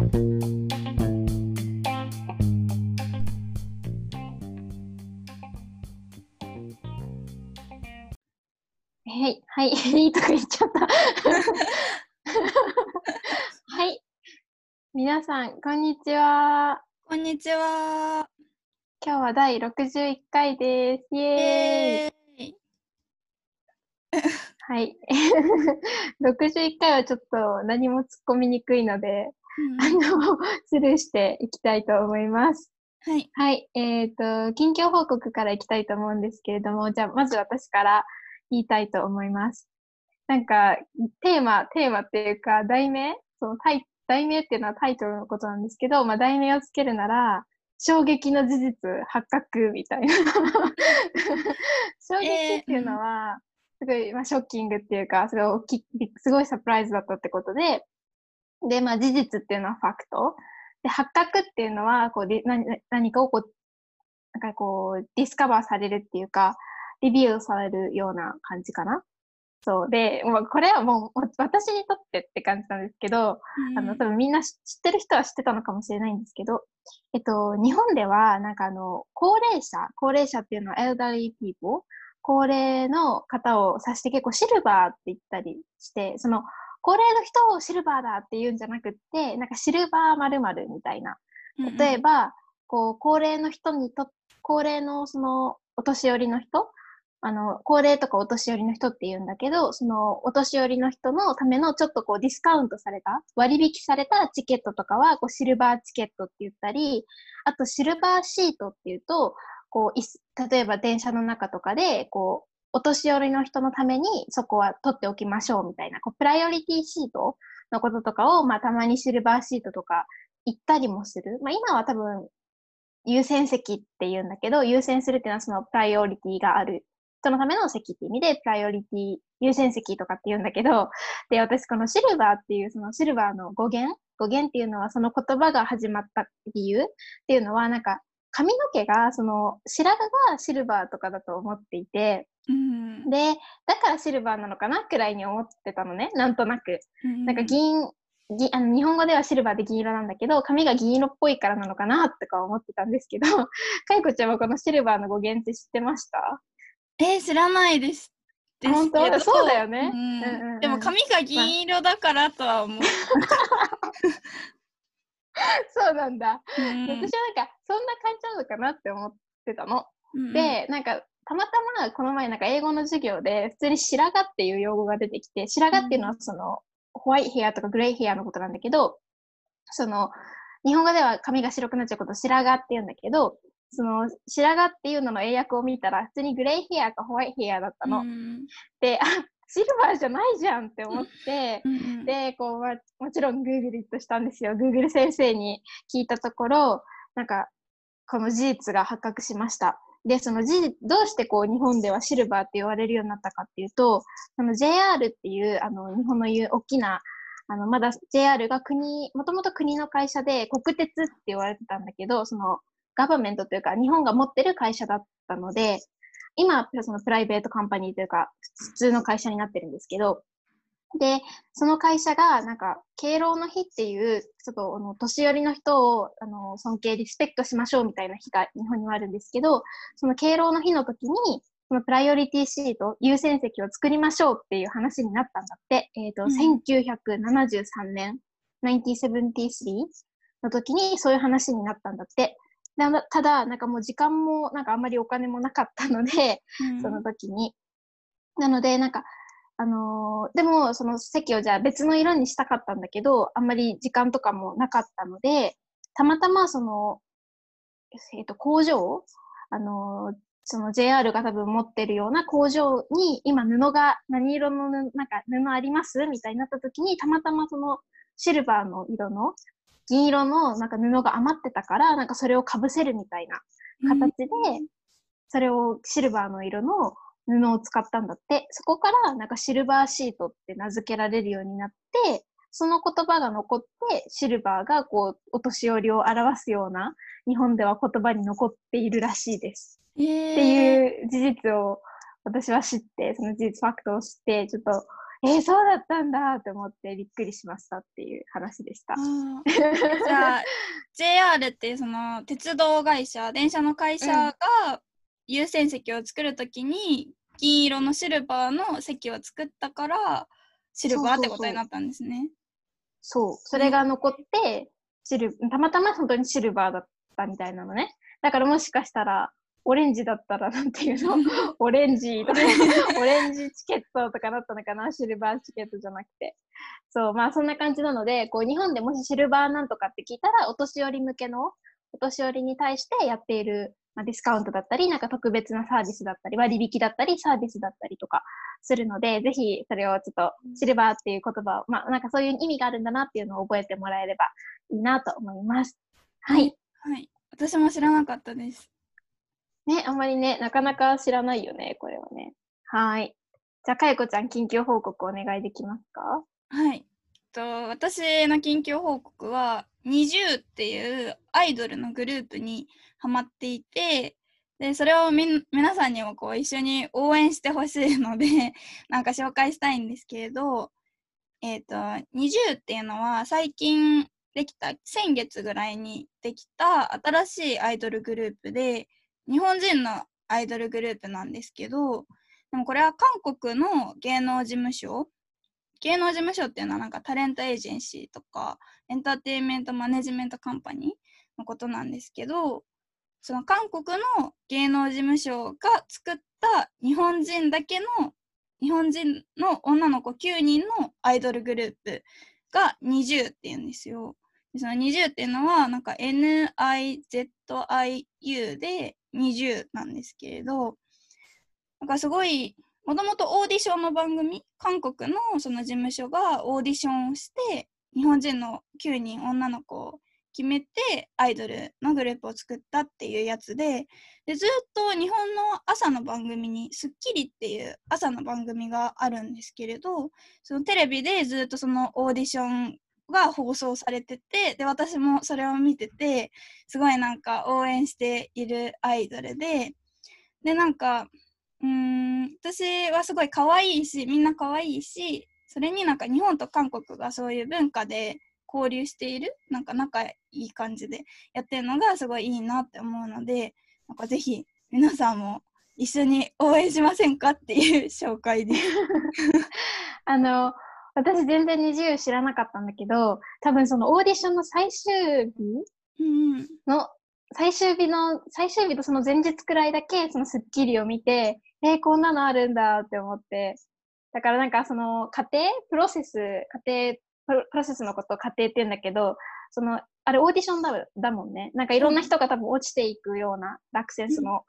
はい、はい、いいとこ言っちゃった。はい。皆さん、こんにちは。こんにちは。今日は第61回です。イエーイはい。61回はちょっと何も突っ込みにくいので、うん、あの、スルーしていきたいと思います。はい。はい。えっ、ー、と、近況報告からいきたいと思うんですけれども、じゃあ、まず私から言いたいと思います。なんか、テーマ、テーマっていうか、題名？そのタイ題名っていうのはタイトルのことなんですけど、まあ、題名をつけるなら、衝撃の事実発覚みたいな 衝撃っていうのは、すごい、まあ、ショッキングっていうか、すごい大きすごいサプライズだったってことで、で、まあ、事実っていうのはファクト。で、発覚っていうのは、こう、何何かをこう、なんかこう、ディスカバーされるっていうか、リビューされるような感じかな。そう。で、もうこれはもう私にとってって感じなんですけど、うん、あの、多分みんな知ってる人は知ってたのかもしれないんですけど、えっと、日本では、なんかあの、高齢者、高齢者っていうのは elderly people、高齢の方を指して結構シルバーって言ったりして、その、高齢の人をシルバーだって言うんじゃなくって、なんかシルバー〇〇みたいな。例えば、うん、こう、高齢の人にと、高齢のその、お年寄りの人あの、高齢とかお年寄りの人って言うんだけど、そのお年寄りの人のためのちょっとこうディスカウントされた、割引されたチケットとかはこうシルバーチケットって言ったり、あとシルバーシートっていうと、こう、例えば電車の中とかで、こう、お年寄りの人のためにそこは取っておきましょうみたいな、こうプライオリティシートのこととかを、まあたまにシルバーシートとか言ったりもする。まあ今は多分優先席って言うんだけど、優先するっていうのはそのプライオリティがある人のための席って意味で、プライオリティ、優先席とかって言うんだけど、で、私このシルバーっていう、そのシルバーの語源語源っていうのは、その言葉が始まった理由っていうのは、なんか、髪の毛が、その、白髪がシルバーとかだと思っていて、うん、で、だからシルバーなのかなくらいに思ってたのね、なんとなく。うん、なんか銀、ぎあの日本語ではシルバーで銀色なんだけど、髪が銀色っぽいからなのかなとか思ってたんですけど、かいこちゃんはこのシルバーの語源って知ってました？えー、知らないです。本当？そうだよね、でも髪が銀色だからとは思う。そうなんだ、うん、私はなんかそんな感じなのかなって思ってたの。うん、でなんかたまたまこの前なんか英語の授業で普通に白髪っていう用語が出てきて白髪っていうのはその、ホワイトヘアとかグレイヘアのことなんだけどその日本語では髪が白くなっちゃうことを白髪って言うんだけどその白髪っていうのの英訳を見たら普通にグレイヘアかホワイトヘアだったの。であシルバーじゃないじゃんって思って、でこう、ま、もちろんグーグルとしたんですよ。グーグル先生に聞いたところなんかこの事実が発覚しました。で、その事どうしてこう日本ではシルバーって言われるようになったかっていうと、その JR っていうあの日本の言う大きなあのまだ JR が国、もともと国の会社で国鉄って言われてたんだけど、そのガバメントというか、日本が持ってる会社だったので、今、そのプライベートカンパニーというか、普通の会社になってるんですけど、で、その会社が、なんか、敬老の日っていう、ちょっと、あの、年寄りの人を、あの、尊敬、リスペクトしましょうみたいな日が日本にはあるんですけど、その敬老の日の時に、そのプライオリティシート、優先席を作りましょうっていう話になったんだって、えっ、ー、と、うん、1973年、1973の時にそういう話になったんだって。でただ、なんかもう時間も、なんかあんまりお金もなかったので、うん、その時に。なので、なんか、あのー、でも、その席をじゃあ別の色にしたかったんだけど、あんまり時間とかもなかったので、たまたまその、えっ、ー、と、工場、あのー、その JR が多分持ってるような工場に今布が何色のなんか布ありますみたいになった時にたまたまそのシルバーの色の銀色のなんか布が余ってたから、なんかそれをかぶせるみたいな形で、それをシルバーの色の布を使ったんだって、そこからなんかシルバーシートって名付けられるようになって、その言葉が残って、シルバーがこう、お年寄りを表すような、日本では言葉に残っているらしいです。えー、っていう事実を私は知って、その事実ファクトを知って、ちょっとえー、そうだったんだって思ってびっくりしましたっていう話でした。じゃあ JR ってその鉄道会社電車の会社が優先席を作るときに銀色のシルバーの席を作ったからシルバーってことになったんですね。そう。それが残って、シルたまたま本当にシルバーだったみたいなのね。だからもしかしたらオレンジだったらなんていうの？オレンジとか オレンジチケットとかだったのかな？シルバーチケットじゃなくて。そうまあそんな感じなのでこう日本でもしシルバーなんとかって聞いたらお年寄り向けのお年寄りに対してやっている、まあ、ディスカウントだったりなんか特別なサービスだったり割引だったりサービスだったりとかするのでぜひそれをちょっとシルバーっていう言葉をまあなんかそういう意味があるんだなっていうのを覚えてもらえればいいなと思います。はい、はい、私も知らなかったです。ね、あんまりね、なかなか知らないよね、これはね。はい。じゃあ、かよこちゃん、緊急報告お願いできますか？はい。と私の緊急報告は、20っていうアイドルのグループにハマっていて、で、それをみ皆さんにもこう一緒に応援してほしいので なんか紹介したいんですけれど、えっ、ー、と、20っていうのは最近できた、先月ぐらいにできた新しいアイドルグループで、日本人のアイドルグループなんですけど、でもこれは韓国の芸能事務所芸能事務所っていうのはなんかタレントエージェンシーとかエンターテインメントマネジメントカンパニーのことなんですけどその韓国の芸能事務所が作った日本人だけの日本人の女の子9人のアイドルグループが20っていうんですよ。その20っていうのはなんか NIZIU で20なんですけれど、なんかすごい、もともとオーディションの番組、韓国のその事務所がオーディションをして、日本人の9人女の子を決めてアイドルのグループを作ったっていうやつででずっと日本の朝の番組に『スッキリ』っていう朝の番組があるんですけれどそのテレビでずっとそのオーディションが放送されててで私もそれを見ててすごいなんか応援しているアイドルででなんかうん私はすごい可愛いしみんな可愛いしそれになんか日本と韓国がそういう文化で交流しているなんか仲いい感じでやってるのがすごいいいなって思うのでなんかぜひ皆さんも一緒に応援しませんかっていう紹介です。あの私全然20知らなかったんだけど、多分そのオーディションの最終日の、最終日の、最終日とその前日くらいだけ、そのスッキリを見て、えー、こんなのあるんだって思って、だからなんかその過程、プロセス、家庭、プロセスのことを過程って言うんだけど、その、あれオーディションだだもんね。なんかいろんな人が多分落ちていくような、落選スの、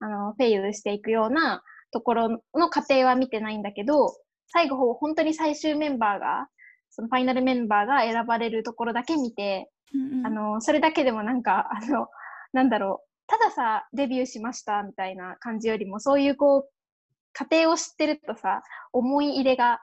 あの、フェイルしていくようなところの過程は見てないんだけど、最後、本当に最終メンバーが、そのファイナルメンバーが選ばれるところだけ見て、うんうん、あの、それだけでもなんか、あの、なんだろう、たださ、デビューしましたみたいな感じよりも、そういうこう、過程を知ってるとさ、思い入れが、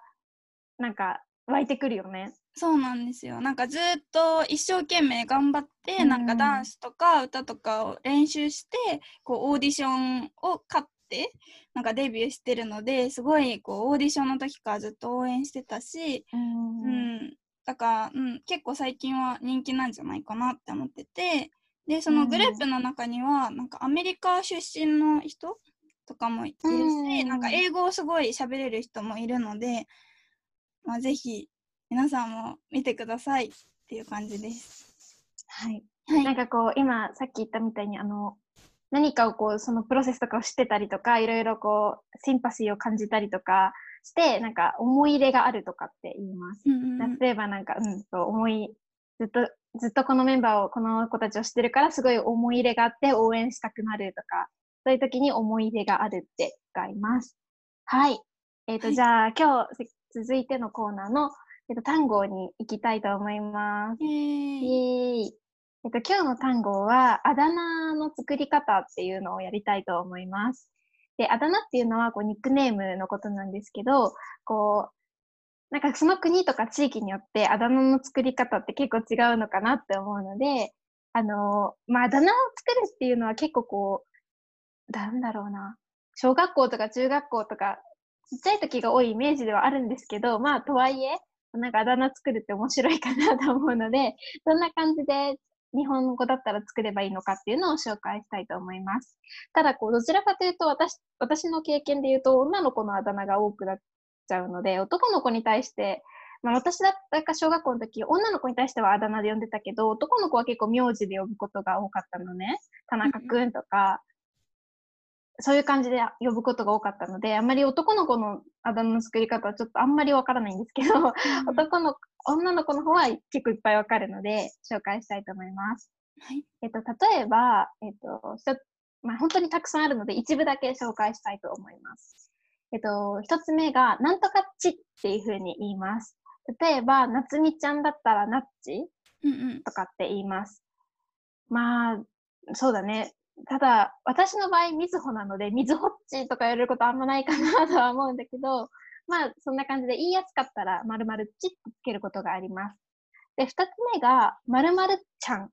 なんか、湧いてくるよね。そうなんですよ。なんかずっと一生懸命頑張って、うん、なんかダンスとか歌とかを練習して、こうオーディションを勝ってなんかデビューしてるのですごいこうオーディションの時からずっと応援してたし、うん、うん、だから、うん、結構最近は人気なんじゃないかなって思っててでそのグループの中には、なんかアメリカ出身の人とかもいるし、うん、なんか英語をすごい喋れる人もいるので、まあ、ぜひ皆さんも見てくださいっていう感じです。はい。はい、なんかこう今さっき言ったみたいにあの何かをこうそのプロセスとかを知ってたりとかいろいろこうシンパシーを感じたりとかしてなんか思い入れがあるとかって言います。うんうん、例えばなんか、うん、そう思いずっとずっとこのメンバーをこの子たちを知ってるからすごい思い入れがあって応援したくなるとかそういう時に思い入れがあるって使います。はい。えっ、ー、と、はい、じゃあ今日続いてのコーナーの、えーと、単語に行きたいと思います。イエーイえっと、今日の単語は、あだ名の作り方っていうのをやりたいと思います。で、あだ名っていうのはこうニックネームのことなんですけど、こう、なんかその国とか地域によってあだ名の作り方って結構違うのかなって思うので、あの、まあ、あだ名を作るっていうのは結構こう、なんだろうな、小学校とか中学校とかちっちゃい時が多いイメージではあるんですけど、まあ、とはいえ、なんかあだ名作るって面白いかなと思うので、どんな感じで日本語だったら作ればいいのかっていうのを紹介したいと思います。ただ、こう、どちらかというと、私、私の経験で言うと、女の子のあだ名が多くなっちゃうので、男の子に対して、まあ、私だったか小学校の時、女の子に対してはあだ名で呼んでたけど、男の子は結構名字で呼ぶことが多かったのね。田中くんとか、そういう感じで呼ぶことが多かったので、あんまり男の子のあだ名の作り方はちょっとあんまりわからないんですけど、うん、男の、女の子の方は結構いっぱいわかるので、紹介したいと思います。はい。えっと、例えば、えっと、まあ、本当にたくさんあるので、一部だけ紹介したいと思います。えっと、一つ目が、なんとかっちっていうふうに言います。例えば、なつみちゃんだったら、なっち、とかって言います。まあ、そうだね。ただ、私の場合、みずほなので、みずほっちとかやることあんまないかなとは思うんだけど、まあ、そんな感じで言いやすかったら、まるまるちってつけることがあります。で、二つ目が、まるまるちゃんっ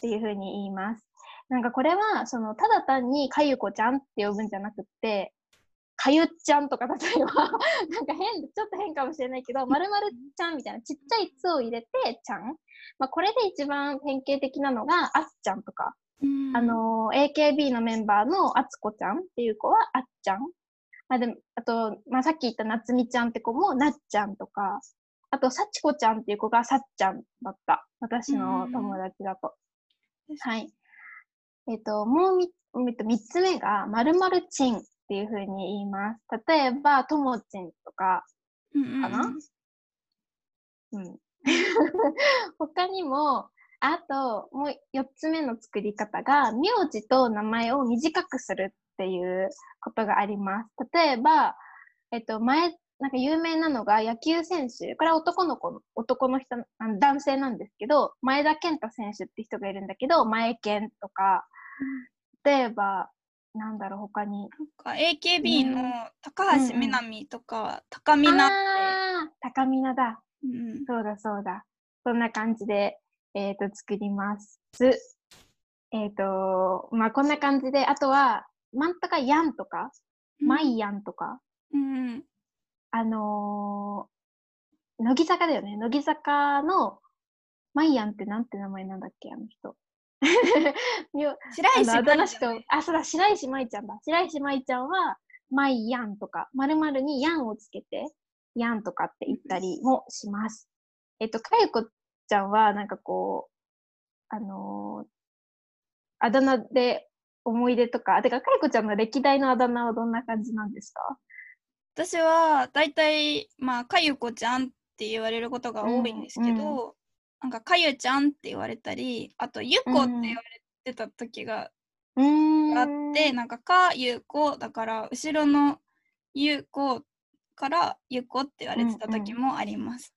ていうふうに言います。なんかこれは、その、ただ単にかゆこちゃんって呼ぶんじゃなくって、かゆっちゃんとか例えば なんか変、ちょっと変かもしれないけど、まるまるちゃんみたいなちっちゃい「つ」を入れて、ちゃん。まあ、これで一番典型的なのが、あっちゃんとか。あの、AKB のメンバーのあつこちゃんっていう子は、あっちゃん。まあ、でも、あと、まあ、さっき言ったなつみちゃんって子も、なっちゃんとか、あと、さちこちゃんっていう子がさっちゃんだった。私の友達だと。はい。えっ、ー、と、もうみ、えっと、三つ目が、まるまるちんっていうふうに言います。例えば、ともちんとか、かな、うん、うん、他にも、あと、もう4つ目の作り方が、名字と名前を短くするっていうことがあります。例えば、えっと、前、なんか有名なのが野球選手。これは男の子、男の人、男性なんですけど、前田健太選手って人がいるんだけど、前健とか、例えば、なんだろう、他に。なんか AKB の高橋みなみとか、高みなって。高みなだ。うん、そうだそうだ。そんな感じで、えっ、ー、と、作ります。えっ、ー、と、まあ、こんな感じで、あとは、なんとかやんとか、まいやんとか、うん、あのー、乃木坂だよね。乃木坂の、まいやんってなんて名前なんだっけ、あの人。白石あの、人、あ、そうだ、白石舞ちゃんだ。白石舞ちゃんは、まいやんとか、まるまるにやんをつけて、やんとかって言ったりもします。えっと、かゆこちゃんは、なんかこう、あのー、あだ名で思い出とか、てか、かいこちゃんの歴代のあだ名はどんな感じなんですか？私は、だいたい、まあ、かゆこちゃんって言われることが多いんですけど、うんうん、なんか、かゆちゃんって言われたり、あと、ゆこって言われてた時があって、うん、なんか、かゆこ、だから、後ろのゆこからゆこって言われてた時もあります。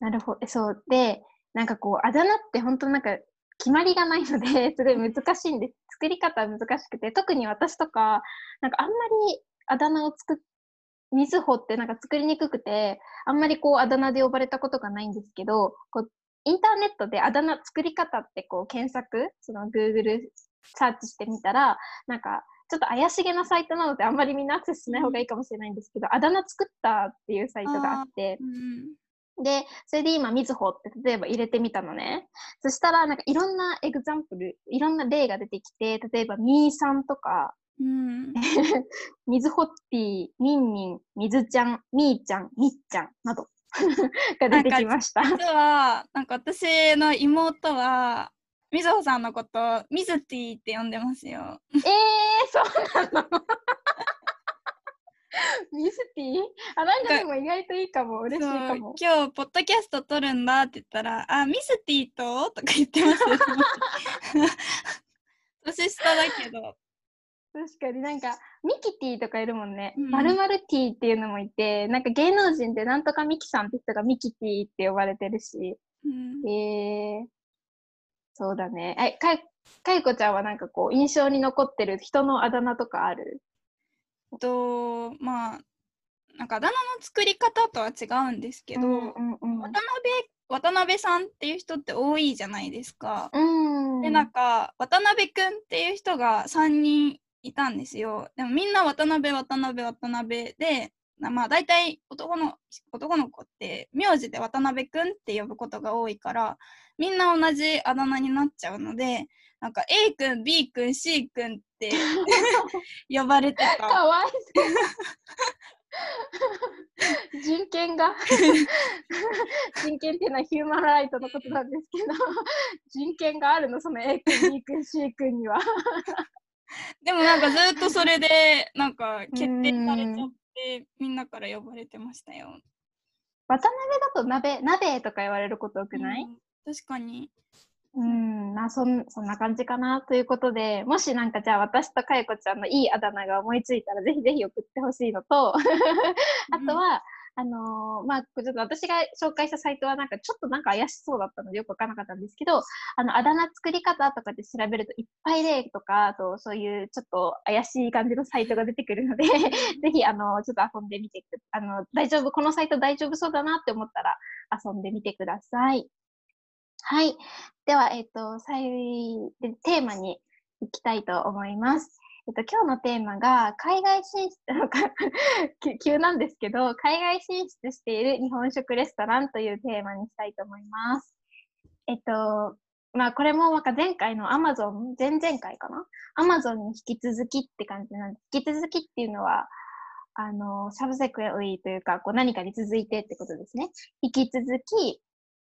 なるほど。そう。で、なんかこう、あだ名って本当なんか決まりがないので、すごい難しいんです。作り方難しくて、特に私とか、なんかあんまりあだ名を作っ、みずほってなんか作りにくくて、あんまりこうあだ名で呼ばれたことがないんですけど、こうインターネットであだ名作り方ってこう検索、その Google サーチしてみたら、なんかちょっと怪しげなサイトなのであんまりみんなアクセスしない方がいいかもしれないんですけど、あだ名作ったっていうサイトがあって、で、それで今、みずほって例えば入れてみたのね。そしたら、なんかいろんなエグザンプル、いろんな例が出てきて、例えば、みーさんとか、うん、みずほっぴー、みんみん、みずちゃん、みーちゃん、みっちゃんなど が出てきました。実は、なんか私の妹は、みずほさんのこと、みずティーって呼んでますよ。えー、そうなの？ミスティあ、なんかでも意外といいかも。嬉しいかも。今日、ポッドキャスト撮るんだって言ったら、あ、ミスティと？とか言ってますよ。年下だけど。確かになんか、ミキティとかいるもんね。まるまるティっていうのもいて、なんか芸能人でなんとかミキさんって人がミキティって呼ばれてるし。うん、えー、そうだね。え、かい、かいこちゃんはなんかこう、印象に残ってる人のあだ名とかある？とまあなんかあだ名の作り方とは違うんですけど、うんうんうん、渡辺渡辺さんっていう人って多いじゃないですか。うん、でなんか渡辺くんっていう人が3人いたんですよ。でもみんな渡辺、渡辺、渡辺で、まあ大体男の男の子って名字で渡辺くんって呼ぶことが多いからみんな同じあだ名になっちゃうのでなんか A くん B くん C くんって 呼ばれてた。かわいそう。人権が。人権っていうのはヒューマンライトのことなんですけど人権があるのその A 君 B 君 C 君には。でもなんかずっとそれでなんか決定されちゃってみんなから呼ばれてましたよ。渡辺だと鍋鍋とか言われること多くない、うん、確かにうん、まあそんそんな感じかなということで、もしなんかじゃあ私とかよこちゃんのいいあだ名が思いついたらぜひぜひ送ってほしいのと、あとは、あのー、まあ、ちょっと私が紹介したサイトはなんかちょっとなんか怪しそうだったのでよくわからなかったんですけど、あの、あだ名作り方とかで調べるといっぱい例とか、あとそういうちょっと怪しい感じのサイトが出てくるのでぜひあの、ちょっと遊んでみて、あの、大丈夫、このサイト大丈夫そうだなって思ったら遊んでみてください。はい。では、えっ、と、最でテーマに行きたいと思います。えっと、今日のテーマが、海外進出、急なんですけど、海外進出している日本食レストランというテーマにしたいと思います。えっと、まあ、これもなんか前回の Amazon、前々回かな ?Amazon に引き続きって感じなんです。引き続きっていうのは、あの、サブセクエリというか、こう何かに続いてってことですね。引き続き、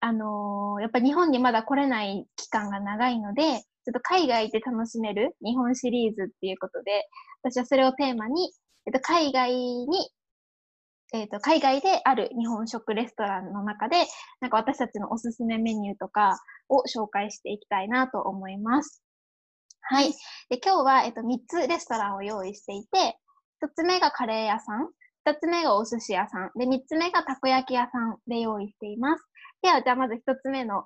あのー、やっぱ日本にまだ来れない期間が長いので、ちょっと海外で楽しめる日本シリーズっていうことで、私はそれをテーマに、えっと、海外に、えっと、海外である日本食レストランの中で、なんか私たちのおすすめメニューとかを紹介していきたいなと思います。はい。で今日は、えっと、3つレストランを用意していて、1つ目がカレー屋さん、2つ目がお寿司屋さん、で、3つ目がたこ焼き屋さんで用意しています。では、じゃあまず一つ目の、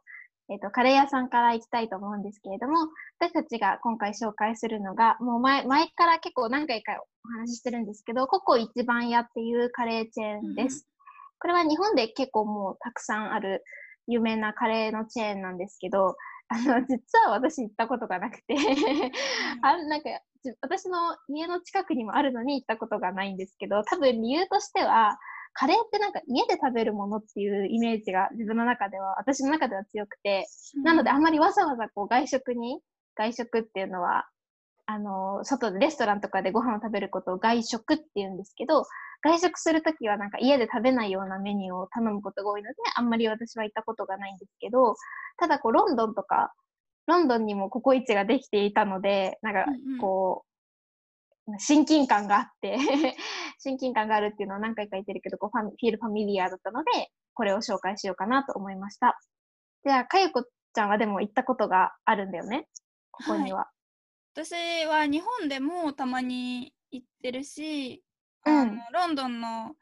えっ、ー、と、カレー屋さんから行きたいと思うんですけれども、私たちが今回紹介するのが、もう前、前から結構何回かお話ししてるんですけど、ココ一番屋っていうカレーチェーンです。うん、これは日本で結構もうたくさんある有名なカレーのチェーンなんですけど、あの、実は私行ったことがなくてあなんか、私の家の近くにもあるのに行ったことがないんですけど、多分理由としては、カレーってなんか家で食べるものっていうイメージが自分の中では、私の中では強くて、うん、なのであんまりわざわざこう外食に、外食っていうのは、あの、外でレストランとかでご飯を食べることを外食って言うんですけど、外食するときはなんか家で食べないようなメニューを頼むことが多いので、あんまり私は行ったことがないんですけど、ただこうロンドンとか、ロンドンにもココイチができていたので、なんかこう、親近感があって 親近感があるっていうのを何回か言ってるけど、こうファフィールファミリアだったので、これを紹介しようかなと思いました。じゃあ、かゆこちゃんはでも行ったことがあるんだよね、ここには。はい、私は日本でもたまに行ってるし、うん、あのロンドンの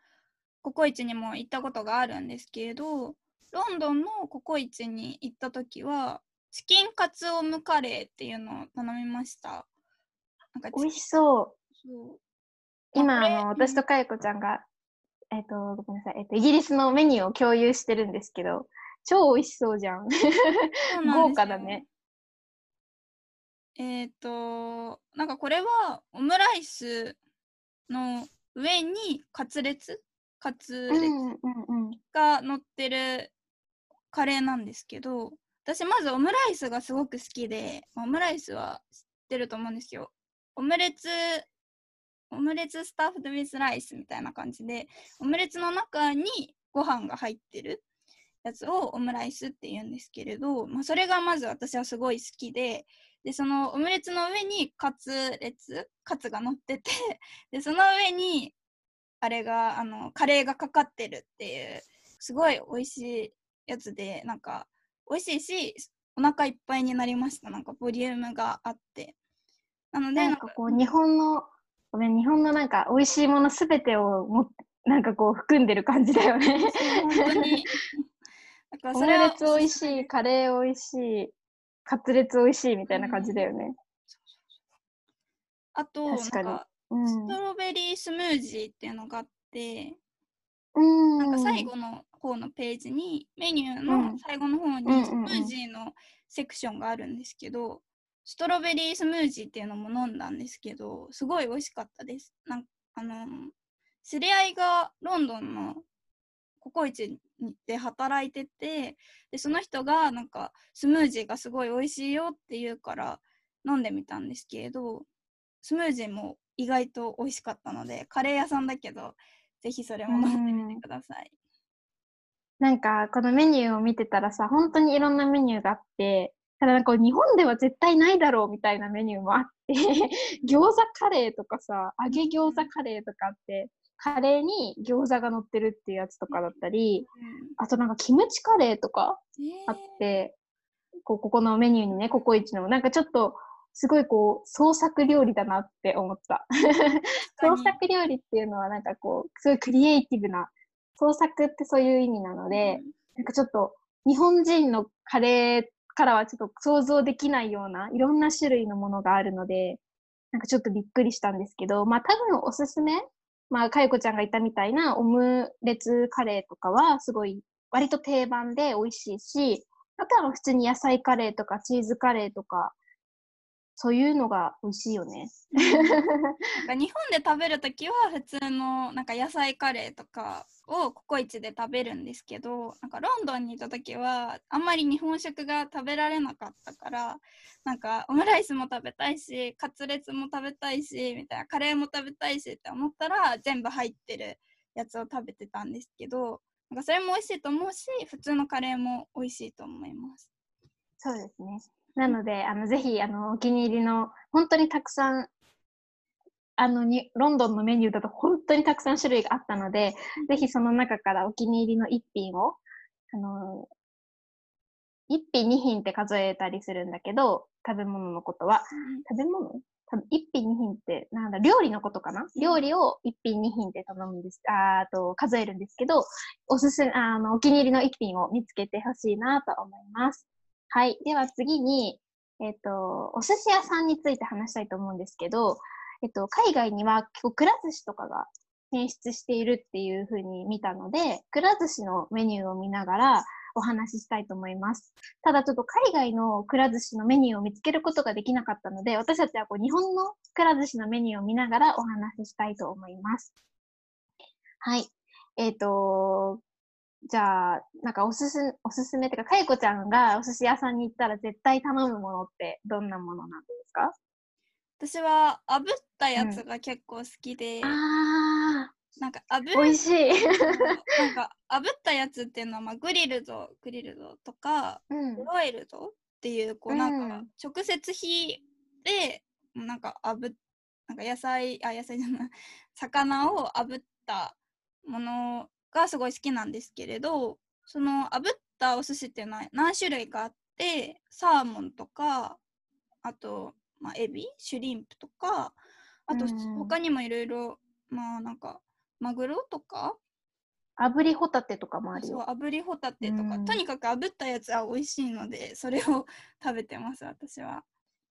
ココイチにも行ったことがあるんですけれど、ロンドンのココイチに行った時は、チキンカツオムカレーっていうのを頼みました。なんか美味しそう。そう今、あの、私とかよこちゃんが、えっ、ー、と、ごめんなさい、えっ、ー、と、イギリスのメニューを共有してるんですけど、超美味しそうじゃん。豪華だね。えっ、ー、と、なんかこれはオムライスの上にカツレツ？カツレツが乗ってるカレーなんですけど、私まずオムライスがすごく好きで、オムライスは知ってると思うんですよ。オムレツ、オムレツスタッフドウィズライスみたいな感じで、オムレツの中にご飯が入ってるやつをオムライスって言うんですけれど、まあ、それがまず私はすごい好きで、で、そのオムレツの上にカツレツ、カツが乗ってて、で、その上に、あれが、あの、カレーがかかってるっていう、すごい美味しいやつで、なんか、美味しいし、お腹いっぱいになりました。なんかボリュームがあって。なので、なんかこう、日本の、ごめん、日本のなんか美味しいものすべてをも なんかこう含んでる感じだよね。本当に。だからそれは。オムレツ美味しい、カレー美味しい、カツレツ美味しいみたいな感じだよね。うん、あと、確かに、うん、ストロベリースムージーっていうのがあって、うん、なんか最後の方のページにメニューの最後の方にスムージーのセクションがあるんですけど、ストロベリースムージーっていうのも飲んだんですけどすごい美味しかったですなんあの知り合いがロンドンのココイチで働いててでその人がなんかスムージーがすごい美味しいよって言うから飲んでみたんですけれどスムージーも意外と美味しかったのでカレー屋さんだけどぜひそれも飲んでみてください。なんかこのメニューを見てたらさ本当にいろんなメニューがあってただなんか日本では絶対ないだろうみたいなメニューもあって 餃子カレーとかさ揚げ餃子カレーとかあってカレーに餃子が乗ってるっていうやつとかだったり、あとなんかキムチカレーとかあって、こうここのメニューにね、ココイチの、なんかちょっとすごいこう創作料理だなって思った。創作料理っていうのはなんかこう、すごいクリエイティブな、創作ってそういう意味なので、なんかちょっと日本人のカレーからはちょっと想像できないようないろんな種類のものがあるので、なんかちょっとびっくりしたんですけど、まあ多分おすすめまあ、かゆこちゃんが言ったみたいなオムレツカレーとかはすごい割と定番で美味しいし、あとは普通に野菜カレーとかチーズカレーとか、そういうのが美味しいよね。日本で食べるときは普通のなんか野菜カレーとかをココイチで食べるんですけどなんかロンドンにいた時はあんまり日本食が食べられなかったからなんかオムライスも食べたいしカツレツも食べたいしみたいなカレーも食べたいしって思ったら全部入ってるやつを食べてたんですけどなんかそれも美味しいと思うし普通のカレーも美味しいと思います。そうですねなので、あのぜひあのお気に入りの本当にたくさんあのにロンドンのメニューだと本当にたくさん種類があったので、ぜひその中からお気に入りの一品を、あの、一品二品って数えたりするんだけど、食べ物のことは。食べ物？多分一品二品って、なんだ、料理のことかな？料理を一品二品って頼むんです、あと数えるんですけど、おすすめ、あの、お気に入りの一品を見つけてほしいなと思います。はい。では次に、えっ、と、お寿司屋さんについて話したいと思うんですけど、えっと、海外には結構くら寿司とかが進出しているっていうふうに見たので、くら寿司のメニューを見ながらお話ししたいと思います。ただちょっと海外のくら寿司のメニューを見つけることができなかったので、私たちはこう日本のくら寿司のメニューを見ながらお話ししたいと思います。はい。えっ、と、じゃあ、なんかおすす、おすすめっていうか、かゆこちゃんがお寿司屋さんに行ったら絶対頼むものってどんなものなんですか？私は炙ったやつが結構好きで、うん、あなんか炙る美味しい。なんか炙ったやつっていうのは、まあ、グリルドグリルドとか、うん、ロイルドっていうこうなんか直接火でなんか炙なんか野菜あ野菜じゃない魚を炙ったものがすごい好きなんですけれどその炙ったお寿司っていうのは何種類かあってサーモンとかあとまあ、エビシュリンプとかあと他にもいろいろまあなんかマグロとか炙りホタテとかもあるよ。そう炙りホタテとか。とにかく炙ったやつは美味しいのでそれを食べてます私は。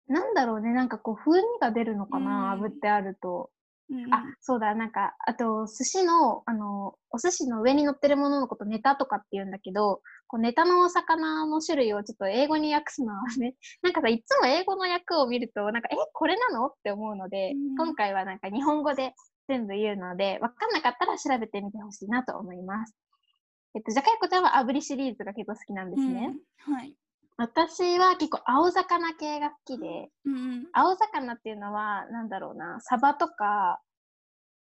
なんだろうね。なんかこう風味が出るのかな、炙ってあるとうんあ、そうだ、なんか、あと、寿司の、あの、お寿司の上に乗ってるもののことネタとかって言うんだけど、こうネタのお魚の種類をちょっと英語に訳すのはね、なんかさ、いつも英語の訳を見ると、なんか、え、これなの？って思うので、うん、今回はなんか日本語で全部言うので、わかんなかったら調べてみてほしいなと思います。えっと、じゃかやこちゃんは炙りシリーズが結構好きなんですね。うん、はい。私は結構青魚系が好きで、うん、青魚っていうのは、なんだろうな、サバとか、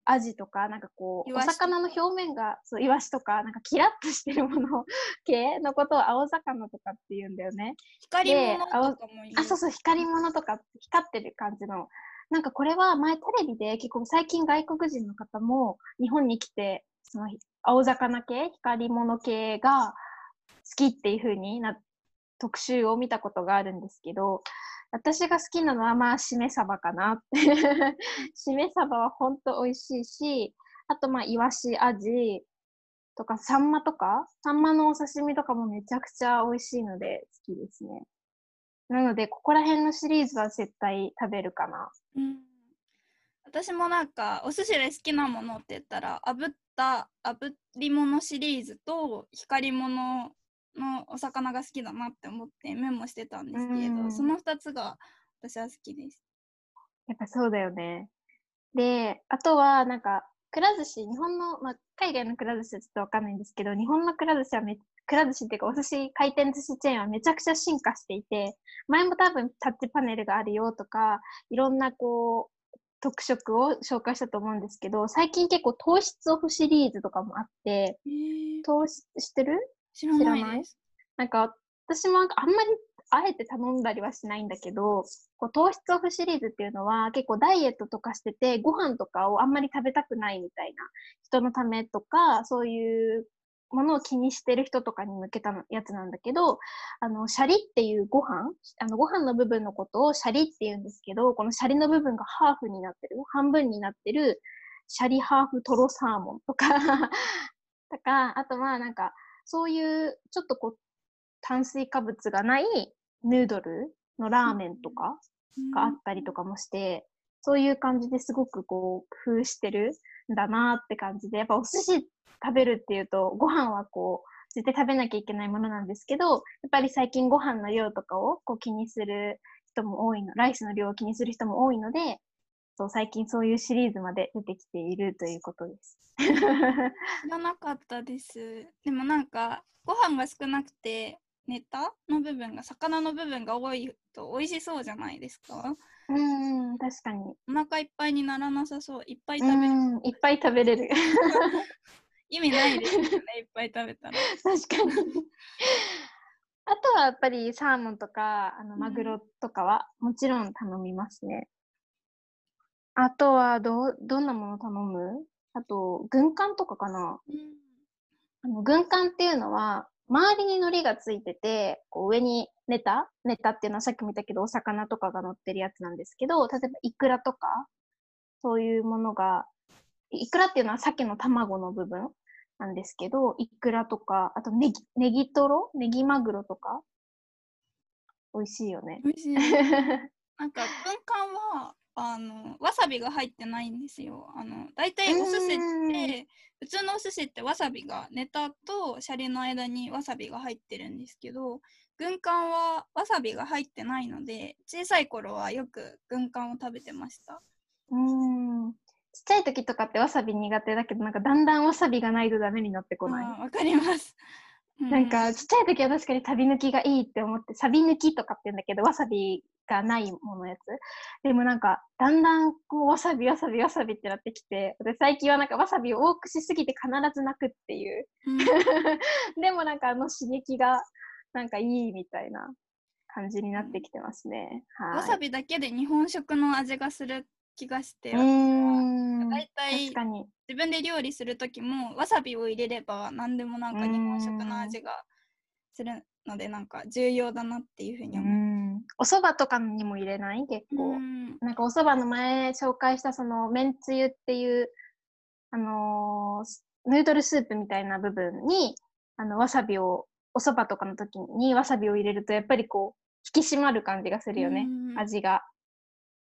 アジとか、なんかこう、お魚の表面が、そう、イワシとか、なんかキラッとしてるもの系のことを青魚とかって言うんだよね。光り物とかもいい。あ、そうそう、光り物とか、光ってる感じの。なんかこれは前テレビで結構最近外国人の方も日本に来て、その青魚系、光り物系が好きっていう風にな特集を見たことがあるんですけど、私が好きなのはまあ、しめ鯖かな。しめ鯖はほんと美味しいし、あとまあ、イワシ、アジとか、サンマとか、サンマのお刺身とかもめちゃくちゃ美味しいので好きですね。なので、ここら辺のシリーズは絶対食べるかな。うん。私もなんか、お寿司で好きなものって言ったら、炙った、炙り物シリーズと光り物のお魚が好きだなって思ってメモしてたんですけれど、その2つが私は好きです。やっぱそうだよね。で、あとは、なんか、くら寿司、日本の、まあ、海外のくら寿司はちょっとわかんないんですけど、日本のくら寿司はめ、くら寿司っていうか、お寿司回転寿司チェーンはめちゃくちゃ進化していて、前も多分タッチパネルがあるよとか、いろんなこう、特色を紹介したと思うんですけど、最近結構糖質オフシリーズとかもあって、糖質してる？知らないなんか私もあんまりあえて頼んだりはしないんだけど、こう糖質オフシリーズっていうのは結構ダイエットとかしてて、ご飯とかをあんまり食べたくないみたいな人のためとか、そういうものを気にしてる人とかに向けたやつなんだけど、あの、シャリっていうご飯、あの、ご飯の部分のことをシャリって言うんですけど、このシャリの部分がハーフになってる、半分になってる、シャリハーフトロサーモンとか とか、あとはなんか、そういうちょっとこう、炭水化物がないヌードルのラーメンとかがあったりとかもして、そういう感じですごくこう、工夫してるんだなって感じで、やっぱお寿司食べるっていうと、ご飯はこう、絶対食べなきゃいけないものなんですけど、やっぱり最近ご飯の量とかをこう気にする人も多いの、ライスの量を気にする人も多いので、そう最近そういうシリーズまで出てきているということです。知らなかったです。でもなんか、ご飯が少なくて、ネタの部分が、魚の部分が多いと美味しそうじゃないですか？うん、確かに。お腹いっぱいにならなさそう。いっぱい食べる。いっぱい食べれる。意味ないですよね、いっぱい食べたら。確かに。あとはやっぱりサーモンとかあのマグロとかはもちろん頼みますね。うん、あとはどどんなもの頼む？あと軍艦とかかな、うん、あの軍艦っていうのは周りに海苔がついててこう上にネタ？ネタっていうのはさっきも言ったけどお魚とかが乗ってるやつなんですけど例えばイクラとかそういうものがイクラっていうのは鮭の卵の部分なんですけど、イクラとか、あとネギ、ネギトロ？ネギマグロとか、美味しいよね。美味しい。なんか、軍艦びが入ってないんですよ。あの、大体お寿司って、普通のお寿司ってわさびが、ネタとシャリの間にわさびが入ってるんですけど、軍艦はわさびが入ってないので、小さい頃はよく軍艦を食べてました。うん。ちっちゃい時とかってわさび苦手だけど、なんかだんだんわさびがないとダメになってこない？わかります。なんかちっちゃい時は確かに旅抜きがいいって思って、サビ抜きとかって言うんだけど、わさびがないものやつ。でもなんか、だんだんこうわさびわさびわさびってなってきて、で最近はなんかわさびを多くしすぎて必ず泣くっていう。うん、でもなんかあの刺激がなんかいいみたいな感じになってきてますね。はい、わさびだけで日本食の味がする気がして、大体自分で料理する時もわさびを入れれば何でもなんか日本食の味がするのでなんか重要だなっていうふうに思う。お蕎麦とかにも入れない？結構。なんかお蕎麦の前紹介したそのめんつゆっていうあのー、ヌードルスープみたいな部分にあのわさびをお蕎麦とかの時にわさびを入れるとやっぱりこう引き締まる感じがするよね味が。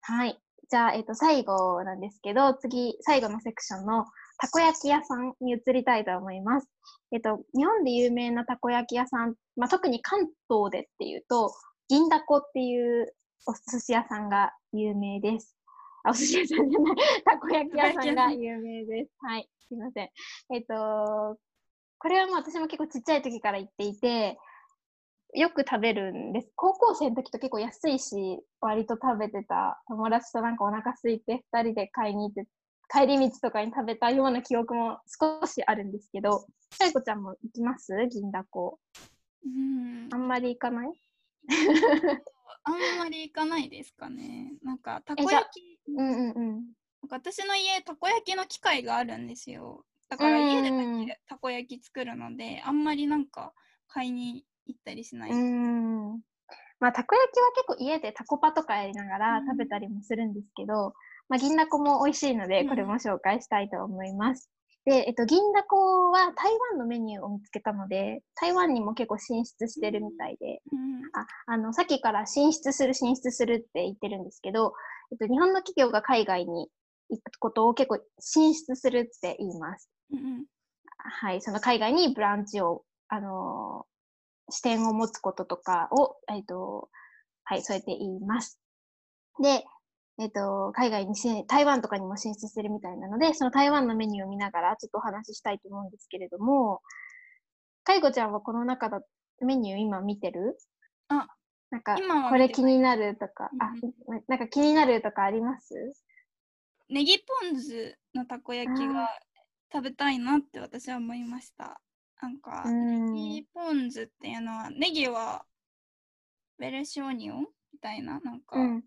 はい。じゃあ、えっ、ー、と、最後なんですけど、次、最後のセクションのたこ焼き屋さんに移りたいと思います。えっ、ー、と、日本で有名なたこ焼き屋さん、まあ、特に関東でっていうと、銀だこっていうお寿司屋さんが有名です。あ、お寿司屋さんじゃない、たこ焼き屋さんが有名です。はい、すいません。えっ、ー、と、これはもう私も結構ちっちゃい時から行っていて、よく食べるんです。高校生の時と結構安いし、割と食べてた友達となんかお腹空いて2人で買いに行って、帰り道とかに食べたような記憶も少しあるんですけど、さいこちゃんも行きます？銀だこ。うん。あんまり行かない？あんまり行かないですかね。なんか、たこ焼き。うんうんうん。なんか私の家、たこ焼きの機械があるんですよ。だから家でたこ焼き作るので、あんまりなんか買いに行ったりしないうんまあたこ焼きは結構家でタコパとかやりながら食べたりもするんですけど、うん、まあ、銀だこも美味しいのでこれも紹介したいと思います。うん、で、えっと、銀だこは台湾のメニューを見つけたので台湾にも結構進出してるみたいで、うん、ああのさっきから進出する進出するって言ってるんですけど、えっと、日本の企業が海外に行くことを結構進出するって言います。はい、その海外にブランチをあの視点を持つこととかを、えっ、ー、と、はい、そうやって言います。で、えっ、ー、と、海外にし、台湾とかにも進出してるみたいなので、その台湾のメニューを見ながらちょっとお話ししたいと思うんですけれども、かいこちゃんはこの中だ、メニュー今見てる？あ、なんか、これ気になるとか、あ、なんか気になるとかあります？ネギポン酢のたこ焼きが食べたいなって私は思いました。なんか、ネギポン酢っていうのは、ネギはベルシオニオンみたいな、なんか、うん、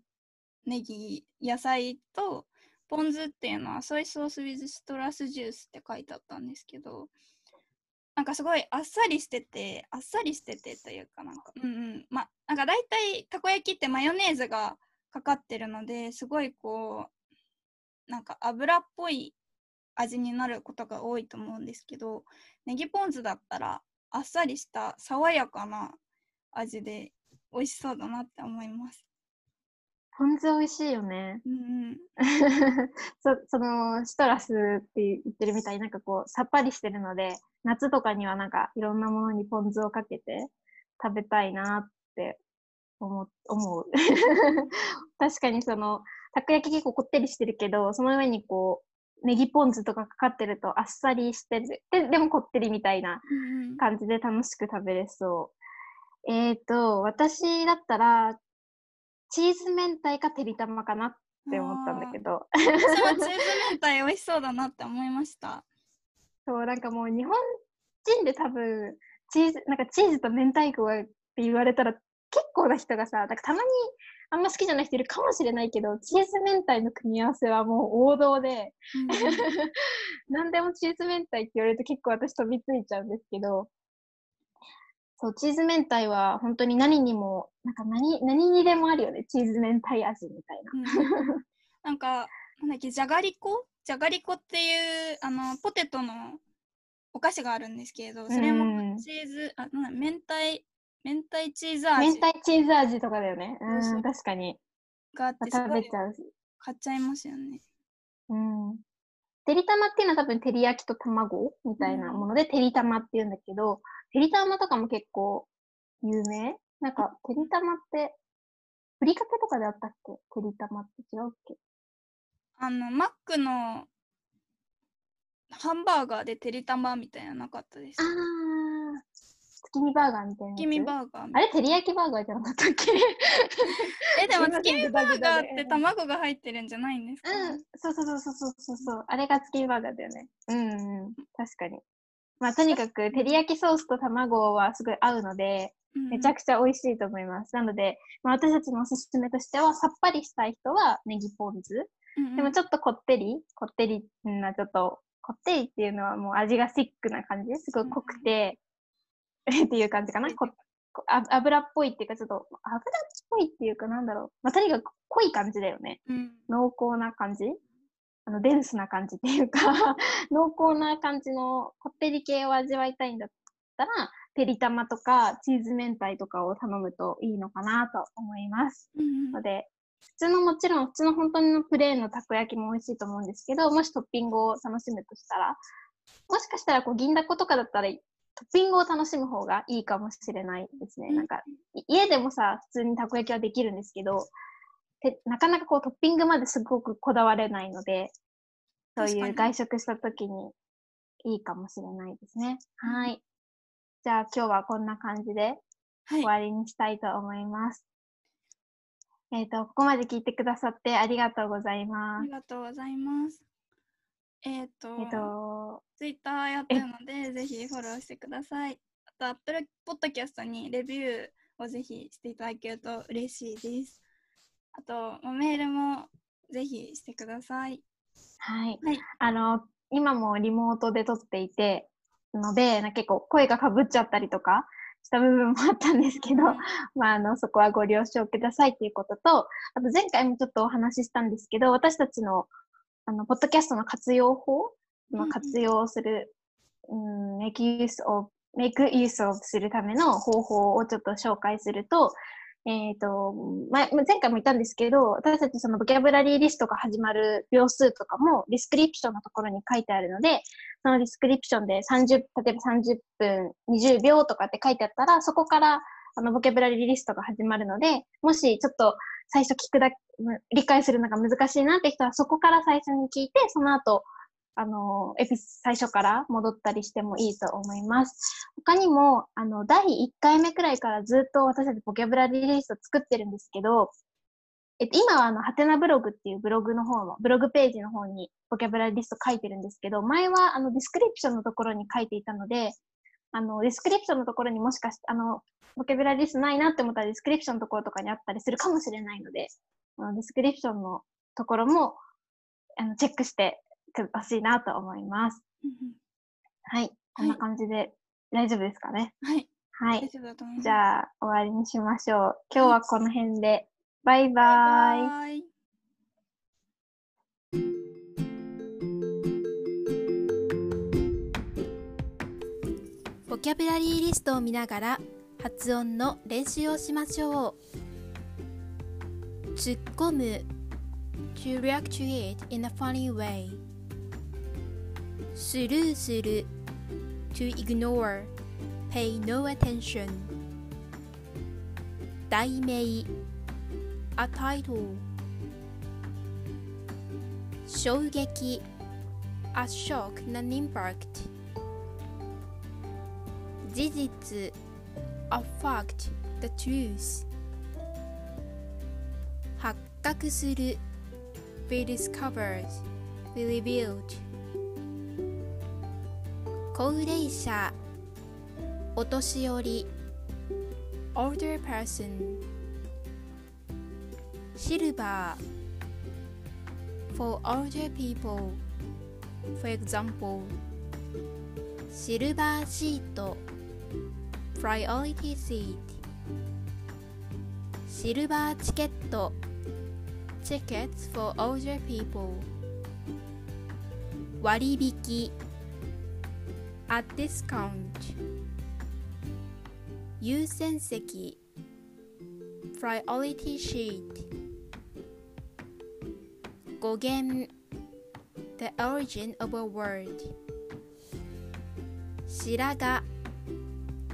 ネギ、野菜と、ポン酢っていうのはソイソースウィズシトラスジュースって書いてあったんですけど、なんかすごいあっさりしてて、あっさりしててというかなんか、うんうん。ま、なんか大体たこ焼きってマヨネーズがかかってるので、すごいこう、なんか油っぽい味になることが多いと思うんですけど、ネギポン酢だったらあっさりした爽やかな味で美味しそうだなって思います。ポン酢美味しいよね。うん、そそのシトラスって言ってるみたいになんかこうさっぱりしてるので夏とかにはなんかいろんなものにポン酢をかけて食べたいなって思思う。確かにそのたこ焼き結構こってりしてるけどその上にこうネギポン酢とかかかってるとあっさりしてるででもこってりみたいな感じで楽しく食べれそう。えっ、ー、と私だったらチーズ明太かてりたまかなって思ったんだけど。私もチーズ明太美味しそうだなって思いました。そう、なんかもう日本人で多分、チーズ、なんかチーズと明太子がって言われたら結構な人がさ、なんかたまにあんま好きじゃない人いるかもしれないけど、チーズ明太の組み合わせはもう王道で、うん、何でもチーズ明太って言われると結構私飛びついちゃうんですけど、そう、チーズ明太は本当に何にも、なんか何、何にでもあるよね。チーズ明太味みたいな。うん、なんか、なんだっけ、じゃがりこ？じゃがりこっていう、あの、ポテトのお菓子があるんですけど、それもチーズ、うん、あ、なん明太、明太チーズ味。明太チーズ味とかだよね。うん、確かに。があって食べちゃう。買っちゃいますよね。うん。てりたまっていうのは多分照り焼きと卵みたいなもので、てりたまっていうんだけど、てりたまとかも結構有名？なんか、てりたまって、ふりかけとかであったっけ？てりたまって違うっけ？あの、マックのハンバーガーでてりたまみたいななかったです？ああ、月見バーガーみたいな月見バーガー。あれ、照り焼きバーガーじゃなかったっけ？え、でも月見バーガーって卵が入ってるんじゃないんですか、うん、そうそうそうそうそうそう。あれが月見バーガーだよね。うんうん。確かに。まあ、とにかく、照り焼きソースと卵はすごい合うので、めちゃくちゃ美味しいと思います。なので、まあ、私たちのおすすめとしては、さっぱりしたい人はネギポン酢。でもちょっとこってり、こってりな、ちょっと、こってりっていうのはもう味がシックな感じですごい濃くて、っていう感じかな。こあ油っぽいっていうか、ちょっと油っぽいっていうか、なんだろう。まあ、とにかく濃い感じだよね。うん、濃厚な感じあの、デンスな感じっていうか 濃厚な感じのこってり系を味わいたいんだったら、てりたまとかチーズ明太とかを頼むといいのかなと思います。うん、ので、普通のもちろん、普通の本当のプレーンのたこ焼きも美味しいと思うんですけど、もしトッピングを楽しむとしたら、もしかしたらこう銀だことかだったらトッピングを楽しむ方がいいかもしれないですね。うん、なんか、家でもさ、普通にたこ焼きはできるんですけど、てなかなかこうトッピングまですごくこだわれないので、そういう外食した時にいいかもしれないですね。はい。じゃあ今日はこんな感じで終わりにしたいと思います。はい、えっ、ー、と、ここまで聞いてくださってありがとうございます。ありがとうございます。えっ、ー、と、えっ、ー、と、ツイッターやってるので、ぜひフォローしてください。あと、アップルポッドキャストにレビューをぜひしていただけると嬉しいです。あと、メールもぜひしてください。はい。はい、あの、今もリモートで撮っていて、ので、結構声がかぶっちゃったりとかした部分もあったんですけど、うん、まあ、あの、そこはご了承くださいっていうことと、あと前回もちょっとお話ししたんですけど、私たちの、あの、ポッドキャストの活用法、まあ、活用する、うん、make use of make use of するための方法をちょっと紹介すると、えっ、ー、と、ま、前回も言ったんですけど、私たちそのボキャブラリーリストが始まる秒数とかも description のところに書いてあるので、その description で30、例えば30分、20秒とかって書いてあったら、そこからあのボキャブラリーリストが始まるので、もしちょっと最初聞くだけ、理解するのが難しいなって人はそこから最初に聞いて、その後、あの、エピ最初から戻ったりしてもいいと思います。他にも、あの、第1回目くらいからずっと私たちボキャブラリーリスト作ってるんですけど、えっと、今はあの、はてなブログっていうブログの方の、ブログページの方にボキャブラリーリスト書いてるんですけど、前はあの、 description のところに書いていたので、あの、 description のところにもしかして、あの、ボキャブラリーリストないなって思ったら description のところとかにあったりするかもしれないので、あの description のところも、あの、チェックしてほしいなと思います。はい。こんな感じで大丈夫ですかね？はい。はい。じゃあ、終わりにしましょう。今日はこの辺で。バイバイ。バイバボキャブラリーリストを見ながら発音の練習をしましょう。突っ込む to react to it in a funny way スルーする to ignore pay no attention 題名 a title 衝撃 a shock an impact 事実 a fact the truth 発覚する be discovered be revealed 高齢者お年寄り older person シルバー for older people for example シルバーシート priority seat シルバーチケット tickets for older people 割引 at discount 優先席 priority sheet 語源 the origin of a word 白髪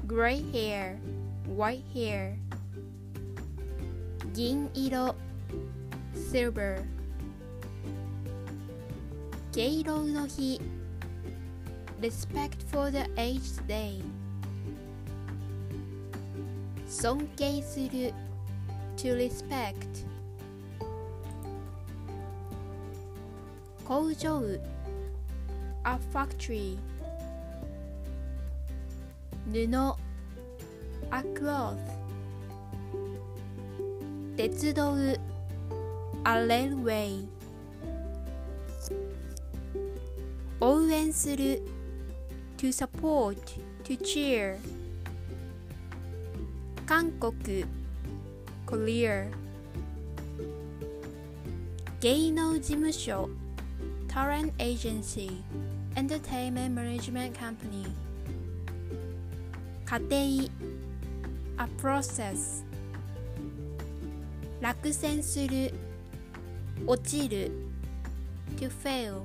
gray hair white hair 銀色 silver 敬老の日 respect for the aged day 尊敬する to respect 工場 a factory 布 a cloth 鉄道 a railway 応援する to support to cheer 韓国 Korea 芸能事務所 Talent Agency Entertainment Management Company 家庭 A process 落選する落ちる to fail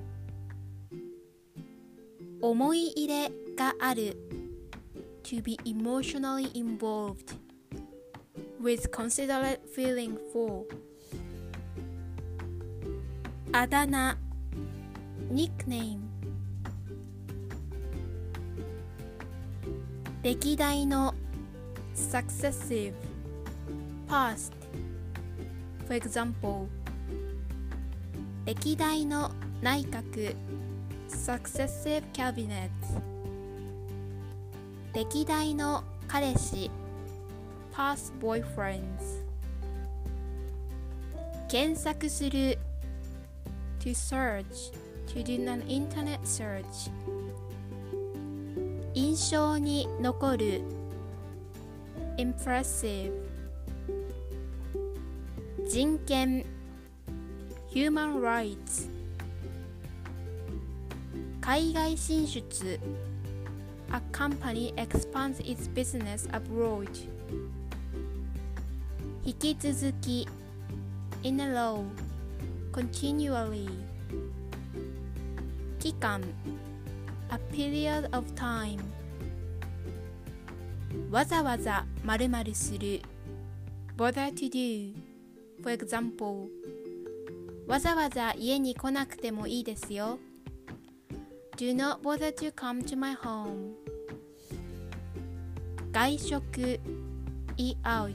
思い入れがある to be emotionally involved with considerate feeling for あだ名 nickname 歴代の successive past for example 歴代の内閣 successive cabinets 歴代の彼氏 past boyfriends 検索する to search to do an internet search 印象に残る impressive 人権 human rights 海外進出 A company expands its business abroad 引き続き In a row continually 期間 A period of time わざわざ〇〇する bother to do For example わざわざ家に来なくてもいいですよ Do not bother to come to my home 外食 eat out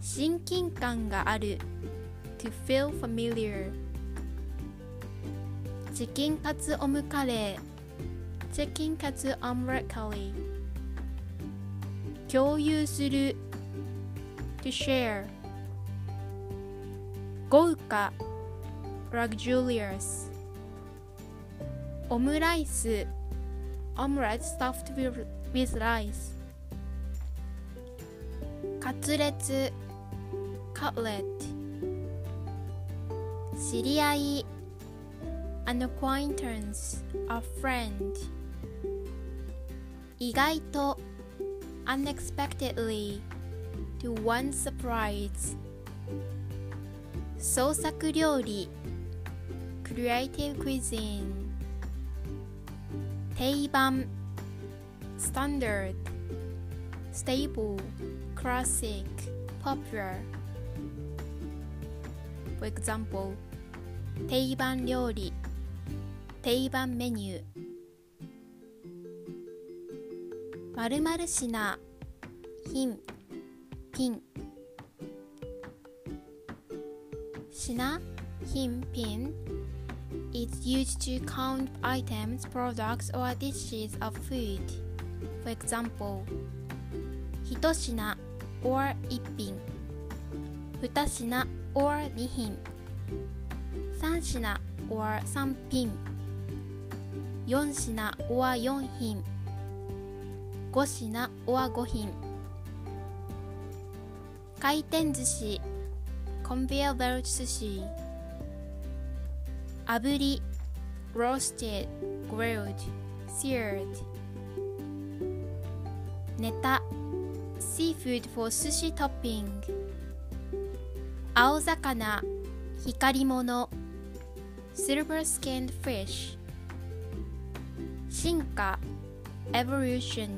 親近感がある to feel familiar チキンカツオムカレーチキンカツオムレカリー共有する to share 豪華 luxurious オムライス omelette stuffed with, with rice カツレツ cutlet 知り合い an acquaintance a friend 意外と unexpectedly to one surprise 創作料理 creative cuisine 定番 standard stable classic popular For example 定番料理定番メニュー〇〇品品品品品品 is used to count items, products, or dishes of food. For example, 一品 or 一品二品 or 二品三品 or 三品四品 or 四品五品 or 五品回転寿司 conveyor belt 寿司炙り roasted, grilled, seared ネタ seafood for sushi topping 青魚光り物 silver skinned fish 進化 evolution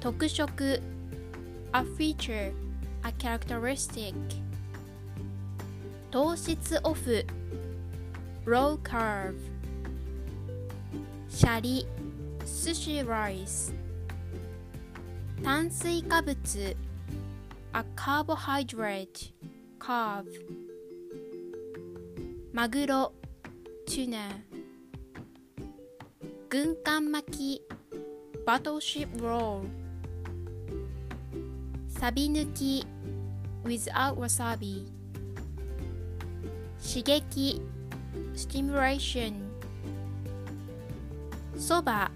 特色 a feature a characteristic 糖質オフ low carb シャリ sushi rice 炭水化物 a carbohydrate carb マグロ tuna 軍艦巻き battleship roll サビ抜き without wasabi 刺激 stimulation そば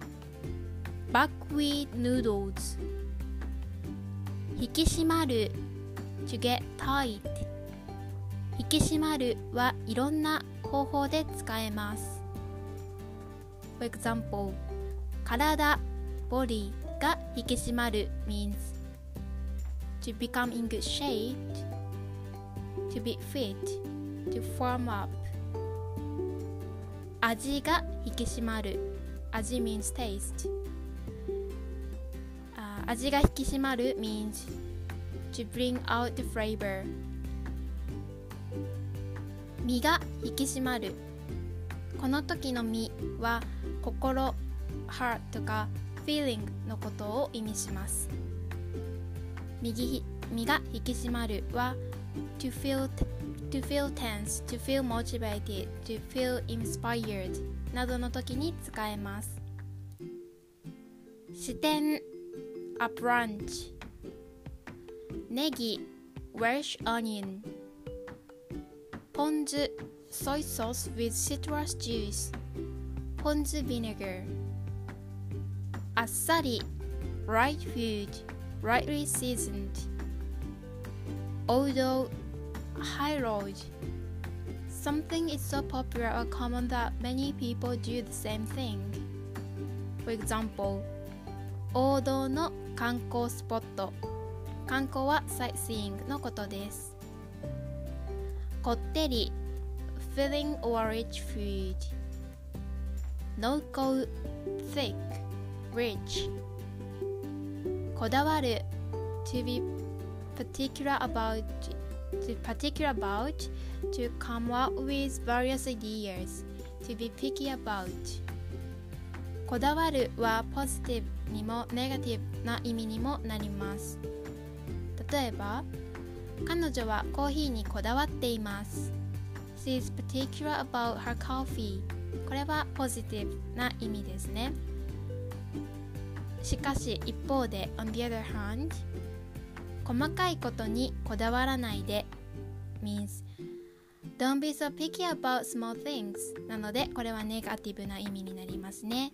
buckwheat noodles 引き締まる to get tight 引き締まるはいろんな方法で使えます For example 体 body が引き締まる means to become in good shape to be fit to form up 味が引き締まる味 means taste あ味が引き締まる means to bring out the flavor 身が引き締まるこの時の身は心 heart とか feeling のことを意味します右身が引き締まるは to feel to feel tense, to feel motivated, to feel inspired などの時に使えます視点 a brunch ネギ Welsh onion ポン酢 soy sauce with citrus juice ポン酢 vinegar あっさり right food rightly seasoned although high road something is so popular or common that many people do the same thing for example 王道の観光スポット観光はサイシーイングのことですこってり filling or rich food 濃厚 thick rich こだわる to be particular about to particular about to come up with various ideas to be picky about こだわるはポジティブにもネガティブな意味にもなります例えば彼女はコーヒーにこだわっています She is particular about her coffee これはポジティブな意味ですねしかし一方で on the other hand 細かいことにこだわらないで means don't be so picky about small things なのでこれはネガティブな意味になりますね